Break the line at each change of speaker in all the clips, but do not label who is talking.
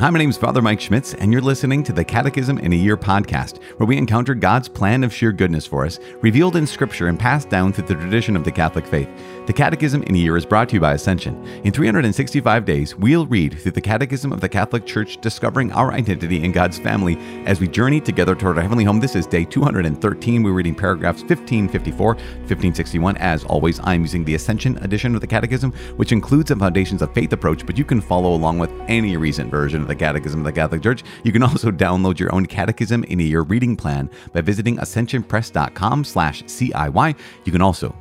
Hi, my name is Father Mike Schmitz, and you're listening to the Catechism in a Year podcast, where we encounter God's plan of sheer goodness for us, revealed in Scripture and passed down through the tradition of the Catholic faith. The Catechism in a Year is brought to you by Ascension. In 365 days, we'll read through the Catechism of the Catholic Church, discovering our identity in God's family as we journey together toward our heavenly home. This is day 213. We're reading paragraphs 1554 to 1561. As always, I'm using the Ascension edition of the Catechism, which includes the Foundations of Faith approach, but you can follow along with any recent version the Catechism of the Catholic Church. You can also download your own Catechism in a Year reading plan by visiting ascensionpress.com slash CIY. You can also,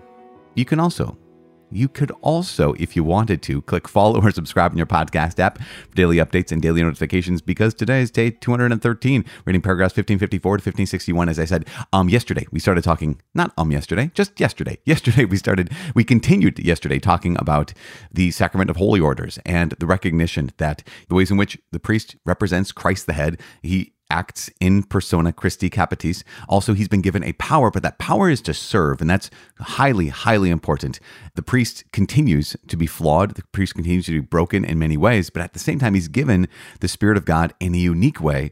you can also you could also, if you wanted to, click follow or subscribe in your podcast app for daily updates and daily notifications because today is day 213, reading paragraphs 1554 to 1561. As I said, um, yesterday we started talking, not um, yesterday, just yesterday. Yesterday we started, we continued yesterday talking about the sacrament of holy orders and the recognition that the ways in which the priest represents Christ the head, he acts in persona Christi Capitis. Also, he's been given a power, but that power is to serve, and that's highly, highly important. The priest continues to be flawed, the priest continues to be broken in many ways, but at the same time, he's given the Spirit of God in a unique way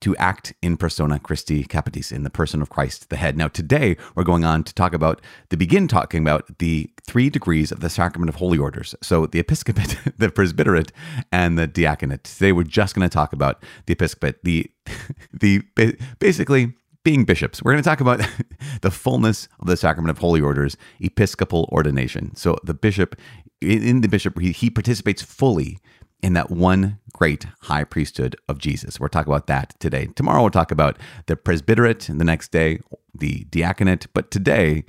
to act in persona Christi Capitis, in the person of Christ the head. Now, today we're going on to talk about, to begin talking about the three degrees of the sacrament of holy orders. So, the episcopate, the presbyterate, and the diaconate. Today we're just going to talk about the episcopate, the, the basically being bishops. We're going to talk about the fullness of the sacrament of holy orders, episcopal ordination. So, the bishop, in the bishop, he participates fully in that one great high priesthood of Jesus. We're talking about that today. Tomorrow we'll talk about the presbyterate, and the next day the diaconate. But today,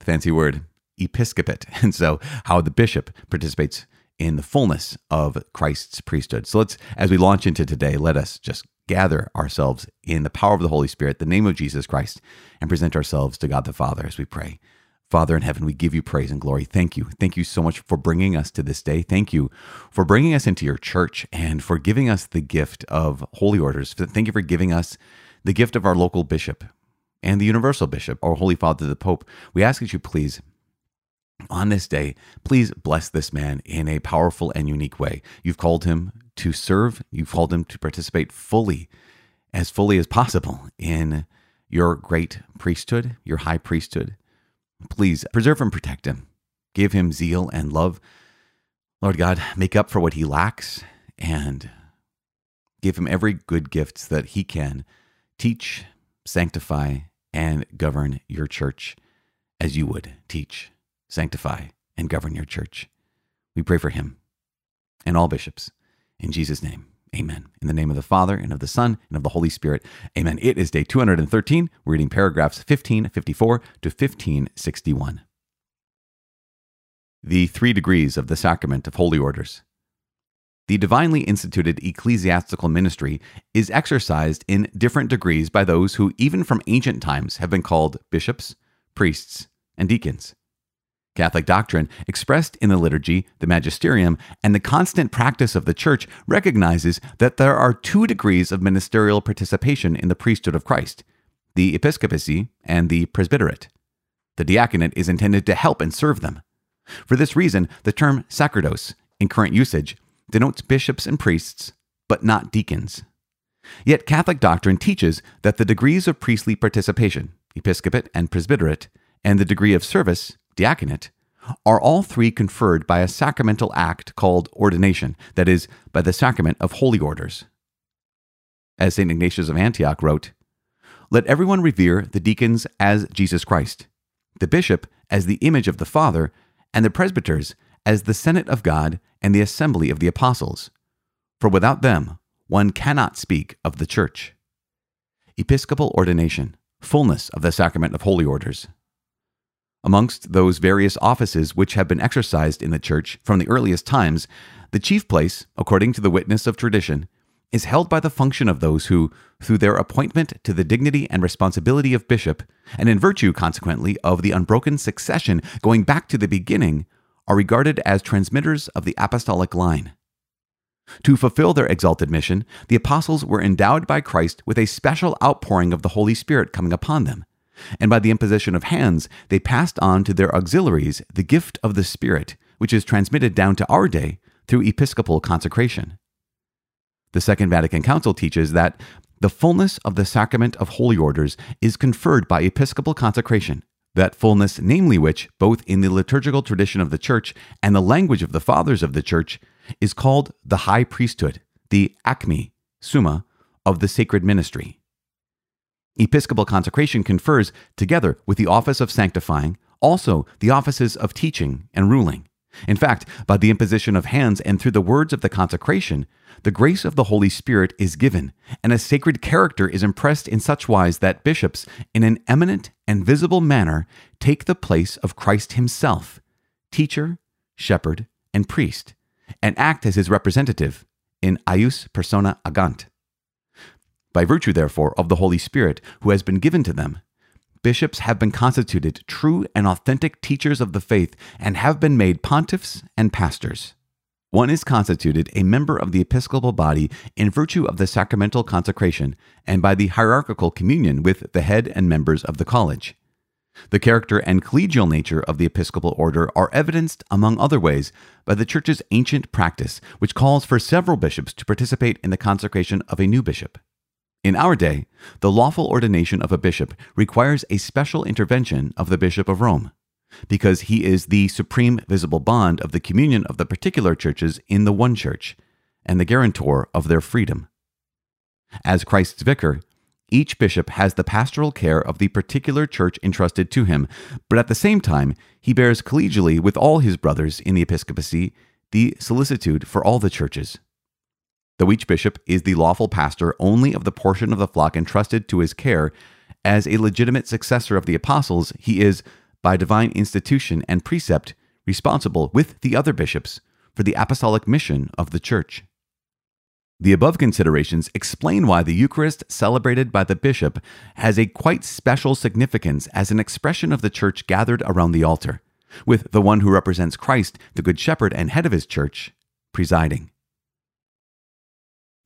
fancy word, episcopate. And so how the bishop participates in the fullness of Christ's priesthood. So let's, as we launch into today, let us just gather ourselves in the power of the Holy Spirit, the name of Jesus Christ, and present ourselves to God the Father as we pray. Father in heaven, we give you praise and glory. Thank you. Thank you so much for bringing us to this day. Thank you for bringing us into your church and for giving us the gift of holy orders. Thank you for giving us the gift of our local bishop and the universal bishop, our Holy Father, the Pope. We ask that you please on this day, please bless this man in a powerful and unique way. You've called him to serve, you've called him to participate fully, as fully as possible, in your great priesthood, your high priesthood. Please preserve and protect him. Give him zeal and love. Lord God, make up for what he lacks and give him every good gift that he can teach, sanctify, and govern your church as you would teach, sanctify, and govern your church. We pray for him and all bishops. In Jesus' name, amen. In the name of the Father, and of the Son, and of the Holy Spirit, amen. It is day 213. We're reading paragraphs 1554 to 1561. The three degrees of the sacrament of holy orders. The divinely instituted ecclesiastical ministry is exercised in different degrees by those who, even from ancient times, have been called bishops, priests, and deacons. Catholic doctrine, expressed in the liturgy, the magisterium, and the constant practice of the Church, recognizes that there are two degrees of ministerial participation in the priesthood of Christ the episcopacy and the presbyterate. The diaconate is intended to help and serve them. For this reason, the term sacerdos, in current usage, denotes bishops and priests, but not deacons. Yet Catholic doctrine teaches that the degrees of priestly participation, episcopate and presbyterate, and the degree of service, diaconate, are all three conferred by a sacramental act called ordination, that is, by the sacrament of holy orders. As St. Ignatius of Antioch wrote, Let everyone revere the deacons as Jesus Christ, the bishop as the image of the Father, and the presbyters as the Senate of God and the assembly of the apostles. For without them, one cannot speak of the church. Episcopal ordination, fullness of the sacrament of holy orders. Amongst those various offices which have been exercised in the Church from the earliest times, the chief place, according to the witness of tradition, is held by the function of those who, through their appointment to the dignity and responsibility of bishop, and in virtue, consequently, of the unbroken succession going back to the beginning, are regarded as transmitters of the apostolic line. To fulfill their exalted mission, the apostles were endowed by Christ with a special outpouring of the Holy Spirit coming upon them and by the imposition of hands, they passed on to their auxiliaries the gift of the Spirit, which is transmitted down to our day through episcopal consecration. The Second Vatican Council teaches that the fullness of the sacrament of holy orders is conferred by episcopal consecration, that fullness, namely which, both in the liturgical tradition of the Church and the language of the fathers of the Church, is called the high priesthood, the acme, summa, of the sacred ministry. Episcopal consecration confers, together with the office of sanctifying, also the offices of teaching and ruling. In fact, by the imposition of hands and through the words of the consecration, the grace of the Holy Spirit is given, and a sacred character is impressed in such wise that bishops, in an eminent and visible manner, take the place of Christ Himself, teacher, shepherd, and priest, and act as His representative in eius persona agant. By virtue, therefore, of the Holy Spirit who has been given to them, bishops have been constituted true and authentic teachers of the faith and have been made pontiffs and pastors. One is constituted a member of the episcopal body in virtue of the sacramental consecration and by the hierarchical communion with the head and members of the college. The character and collegial nature of the episcopal order are evidenced, among other ways, by the Church's ancient practice, which calls for several bishops to participate in the consecration of a new bishop. In our day, the lawful ordination of a bishop requires a special intervention of the Bishop of Rome, because he is the supreme visible bond of the communion of the particular churches in the one church, and the guarantor of their freedom. As Christ's vicar, each bishop has the pastoral care of the particular church entrusted to him, but at the same time, he bears collegially with all his brothers in the episcopacy the solicitude for all the churches. Though each bishop is the lawful pastor only of the portion of the flock entrusted to his care, as a legitimate successor of the apostles, he is, by divine institution and precept, responsible with the other bishops for the apostolic mission of the church. The above considerations explain why the Eucharist celebrated by the bishop has a quite special significance as an expression of the church gathered around the altar, with the one who represents Christ, the Good Shepherd and head of his church, presiding.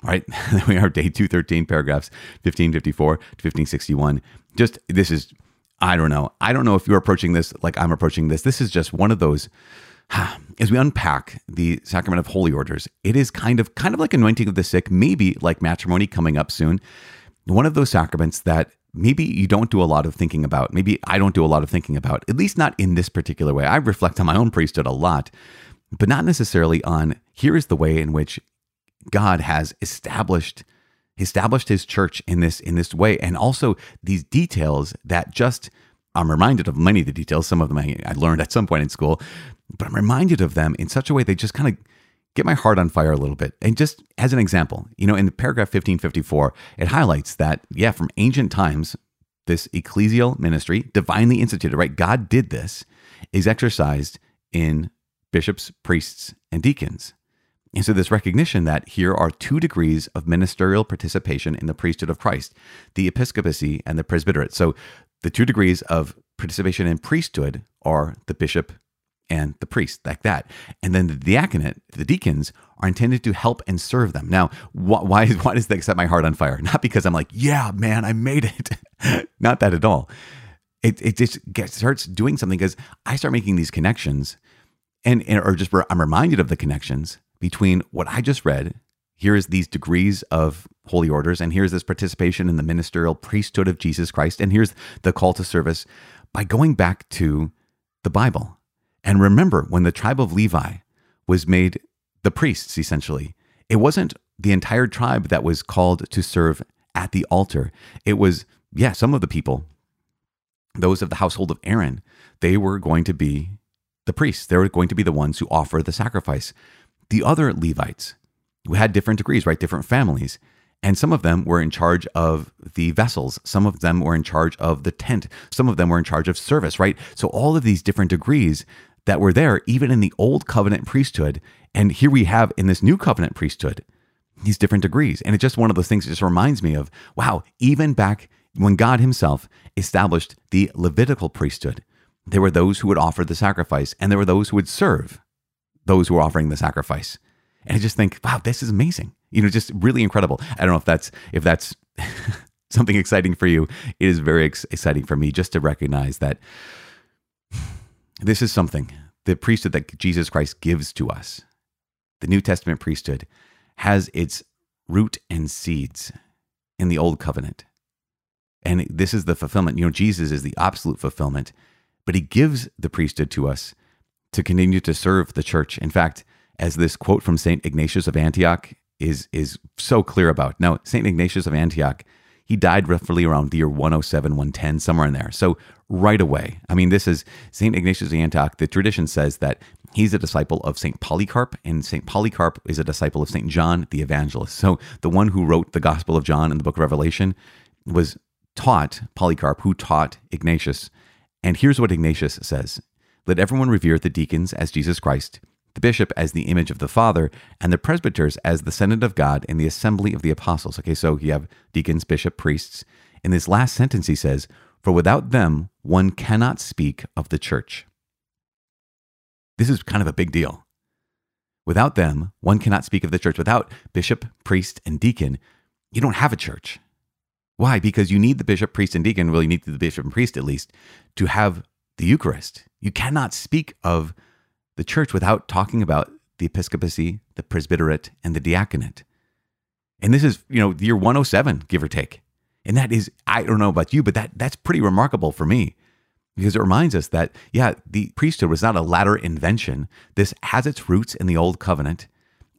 Right, we are day 213, paragraphs 1554 to 1561. Just this is, I don't know. I don't know if you're approaching this like I'm approaching this. This is just one of those. As we unpack the sacrament of holy orders, it is kind of kind of like anointing of the sick, maybe like matrimony coming up soon. One of those sacraments that maybe you don't do a lot of thinking about. Maybe I don't do a lot of thinking about, at least not in this particular way. I reflect on my own priesthood a lot, but not necessarily on here is the way in which God has established established his church in this in this way. And also these details that just I'm reminded of many of the details. Some of them I, I learned at some point in school but I'm reminded of them in such a way they just kind of get my heart on fire a little bit. And just as an example you know in the paragraph 1554 it highlights that yeah from ancient times this ecclesial ministry divinely instituted right? God did this is exercised in bishops priests and deacons and so, this recognition that here are two degrees of ministerial participation in the priesthood of Christ the episcopacy and the presbyterate. So, the two degrees of participation in priesthood are the bishop and the priest, like that. And then the diaconate, the deacons, are intended to help and serve them. Now, wh- why, why does that set my heart on fire? Not because I'm like, yeah, man, I made it. Not that at all. It, it just gets, starts doing something because I start making these connections and, and or just I'm reminded of the connections between what I just read. Here is these degrees of holy orders, and here's this participation in the ministerial priesthood of Jesus Christ, and here's the call to service by going back to the Bible. And remember, when the tribe of Levi was made the priests, essentially, it wasn't the entire tribe that was called to serve at the altar. It was, yeah, some of the people, those of the household of Aaron, they were going to be the priests. They were going to be the ones who offer the sacrifice the other Levites who had different degrees, right? Different families. And some of them were in charge of the vessels. Some of them were in charge of the tent. Some of them were in charge of service, right? So all of these different degrees that were there, even in the old covenant priesthood. And here we have in this new covenant priesthood, these different degrees. And it's just one of those things that just reminds me of, wow, even back when God himself established the Levitical priesthood, there were those who would offer the sacrifice and there were those who would serve those who are offering the sacrifice. And I just think, wow, this is amazing. You know, just really incredible. I don't know if that's if that's something exciting for you. It is very ex- exciting for me just to recognize that this is something the priesthood that Jesus Christ gives to us. The New Testament priesthood has its root and seeds in the old covenant. And this is the fulfillment. You know, Jesus is the absolute fulfillment, but he gives the priesthood to us to continue to serve the church. In fact, as this quote from St. Ignatius of Antioch is, is so clear about. Now, St. Ignatius of Antioch, he died roughly around the year 107, 110, somewhere in there. So right away, I mean, this is St. Ignatius of Antioch. The tradition says that he's a disciple of St. Polycarp, and St. Polycarp is a disciple of St. John the Evangelist. So the one who wrote the Gospel of John in the book of Revelation was taught Polycarp, who taught Ignatius. And here's what Ignatius says Let everyone revere the deacons as Jesus Christ, the bishop as the image of the Father, and the presbyters as the Senate of God in the assembly of the apostles. Okay, so you have deacons, bishop, priests. In this last sentence, he says, For without them, one cannot speak of the church. This is kind of a big deal. Without them, one cannot speak of the church. Without bishop, priest, and deacon, you don't have a church. Why? Because you need the bishop, priest, and deacon. Well, you need the bishop and priest at least to have the Eucharist. You cannot speak of the church without talking about the episcopacy, the presbyterate, and the diaconate. And this is, you know, year 107, give or take. And that is, I don't know about you, but that that's pretty remarkable for me because it reminds us that, yeah, the priesthood was not a latter invention. This has its roots in the old covenant.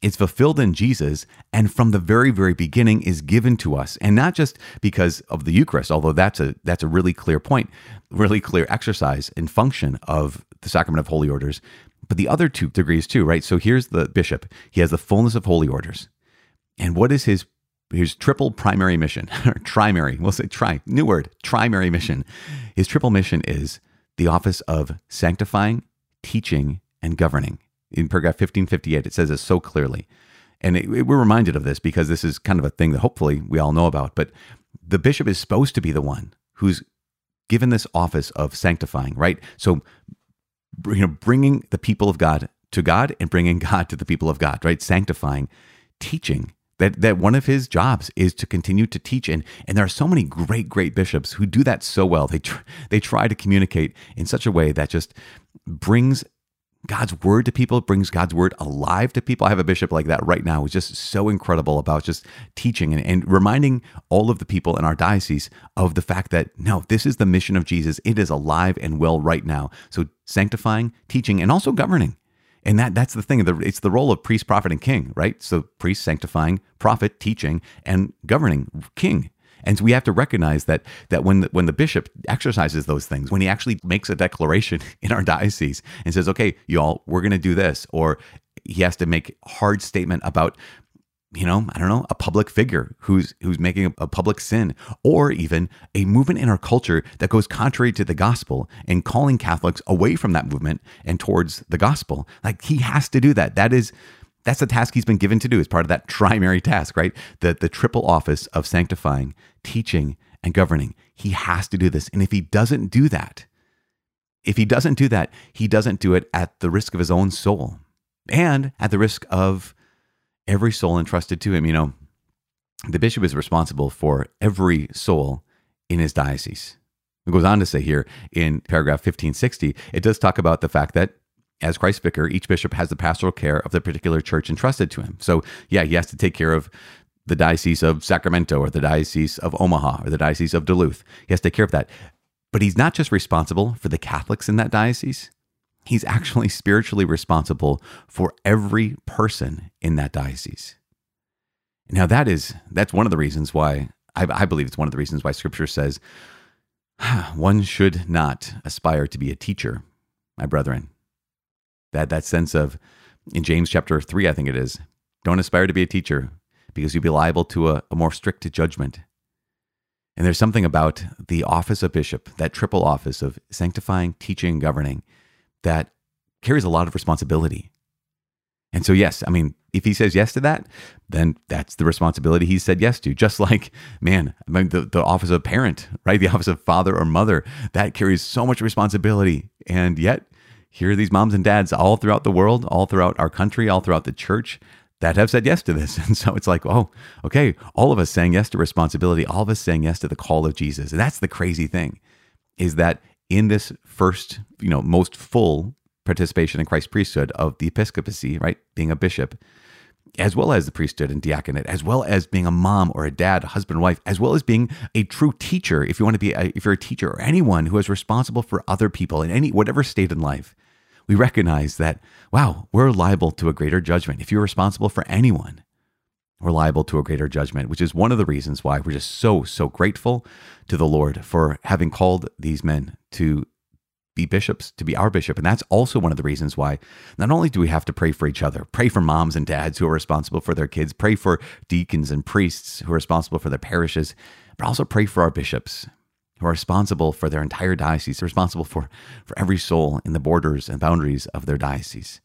It's fulfilled in Jesus and from the very very beginning is given to us. And not just because of the Eucharist although that's a that's a really clear point really clear exercise and function of the sacrament of holy orders. But the other two degrees too right? So here's the bishop. He has the fullness of holy orders. And what is his his triple primary mission? Or trimary we'll say tri new word trimary mission. His triple mission is the office of sanctifying teaching and governing in paragraph 1558, it says it so clearly. And it, it, we're reminded of this because this is kind of a thing that hopefully we all know about. But the bishop is supposed to be the one who's given this office of sanctifying, right? So, you know, bringing the people of God to God and bringing God to the people of God, right? Sanctifying, teaching. That, that one of his jobs is to continue to teach and and there are so many great great bishops who do that so well they tr- they try to communicate in such a way that just brings God's word to people, brings God's word alive to people. I have a bishop like that right now who's just so incredible about just teaching and, and, reminding all of the people in our diocese of the fact that no, this is the mission of Jesus. It is alive and well right now. So sanctifying, teaching, and also governing. And that that's the thing. It's the role of priest, prophet, and king, right? So priest, sanctifying, prophet, teaching, and governing, king. And so we have to recognize that that when the, when the bishop exercises those things, when he actually makes a declaration in our diocese and says, "Okay, y'all, we're going to do this," or he has to make hard statement about you know, I don't know, a public figure who's who's making a, a, public sin, or even a movement in our culture that goes contrary to the gospel and calling Catholics away from that movement and towards the gospel. Like he has to do that. That is that's the task he's been given to do as part of that primary task, right? The, the triple office of sanctifying, teaching, and governing. He has to do this. And if he doesn't do that, if he doesn't do that, he doesn't do it at the risk of his own soul and at the risk of every soul entrusted to him. You know, the bishop is responsible for every soul in his diocese. It goes on to say here in paragraph 1560, it does talk about the fact that as Christ vicar, each bishop has the pastoral care of the particular church entrusted to him. So, yeah, he has to take care of the diocese of Sacramento or the diocese of Omaha or the diocese of Duluth. He has to take care of that. But he's not just responsible for the Catholics in that diocese, he's actually spiritually responsible for every person in that diocese. Now, that is, that's one of the reasons why, I, I believe it's one of the reasons why scripture says one should not aspire to be a teacher, my brethren that that sense of in James chapter 3 I think it is don't aspire to be a teacher because you'll be liable to a, a more strict judgment. And there's something about the office of bishop that triple office of sanctifying teaching and governing that carries a lot of responsibility. And so yes I mean if he says yes to that then that's the responsibility he said yes to. Just like man I mean the, the office of parent right? The office of father or mother that carries so much responsibility. And yet here are these moms and dads all throughout the world, all throughout our country, all throughout the church that have said yes to this. And so it's like, oh, okay, all of us saying yes to responsibility, all of us saying yes to the call of Jesus. And that's the crazy thing is that in this first, you know, most full participation in Christ's priesthood of the episcopacy, right, being a bishop, as well as the priesthood and diaconate, as well as being a mom or a dad, a husband, wife, as well as being a true teacher. If you want to be, a, if you're a teacher or anyone who is responsible for other people in any whatever state in life, we recognize that wow, we're liable to a greater judgment. If you're responsible for anyone, we're liable to a greater judgment, which is one of the reasons why we're just so so grateful to the Lord for having called these men to bishops, to be our bishop. And that's also one of the reasons why not only do we have to pray for each other, pray for moms and dads who are responsible for their kids, pray for deacons and priests who are responsible for their parishes, but also pray for our bishops who are responsible for their entire diocese, responsible for, for every soul in the borders and boundaries of their diocese.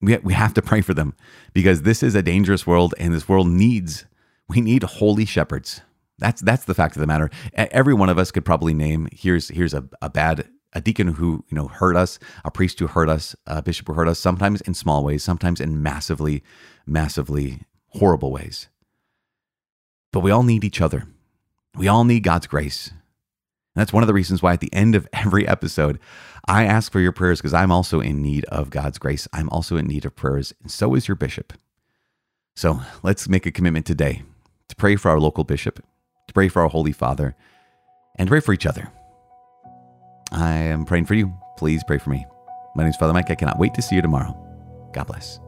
We, we have to pray for them because this is a dangerous world and this world needs, we need holy shepherds. That's, that's the fact of the matter. Every one of us could probably name, here's, here's a, a bad a deacon who you know hurt us, a priest who hurt us, a bishop who hurt us, sometimes in small ways, sometimes in massively, massively horrible ways. But we all need each other. We all need God's grace. And that's one of the reasons why at the end of every episode, I ask for your prayers because I'm also in need of God's grace. I'm also in need of prayers, and so is your bishop. So let's make a commitment today to pray for our local bishop, to pray for our Holy Father, and pray for each other. I am praying for you. Please pray for me. My name is Father Mike. I cannot wait to see you tomorrow. God bless.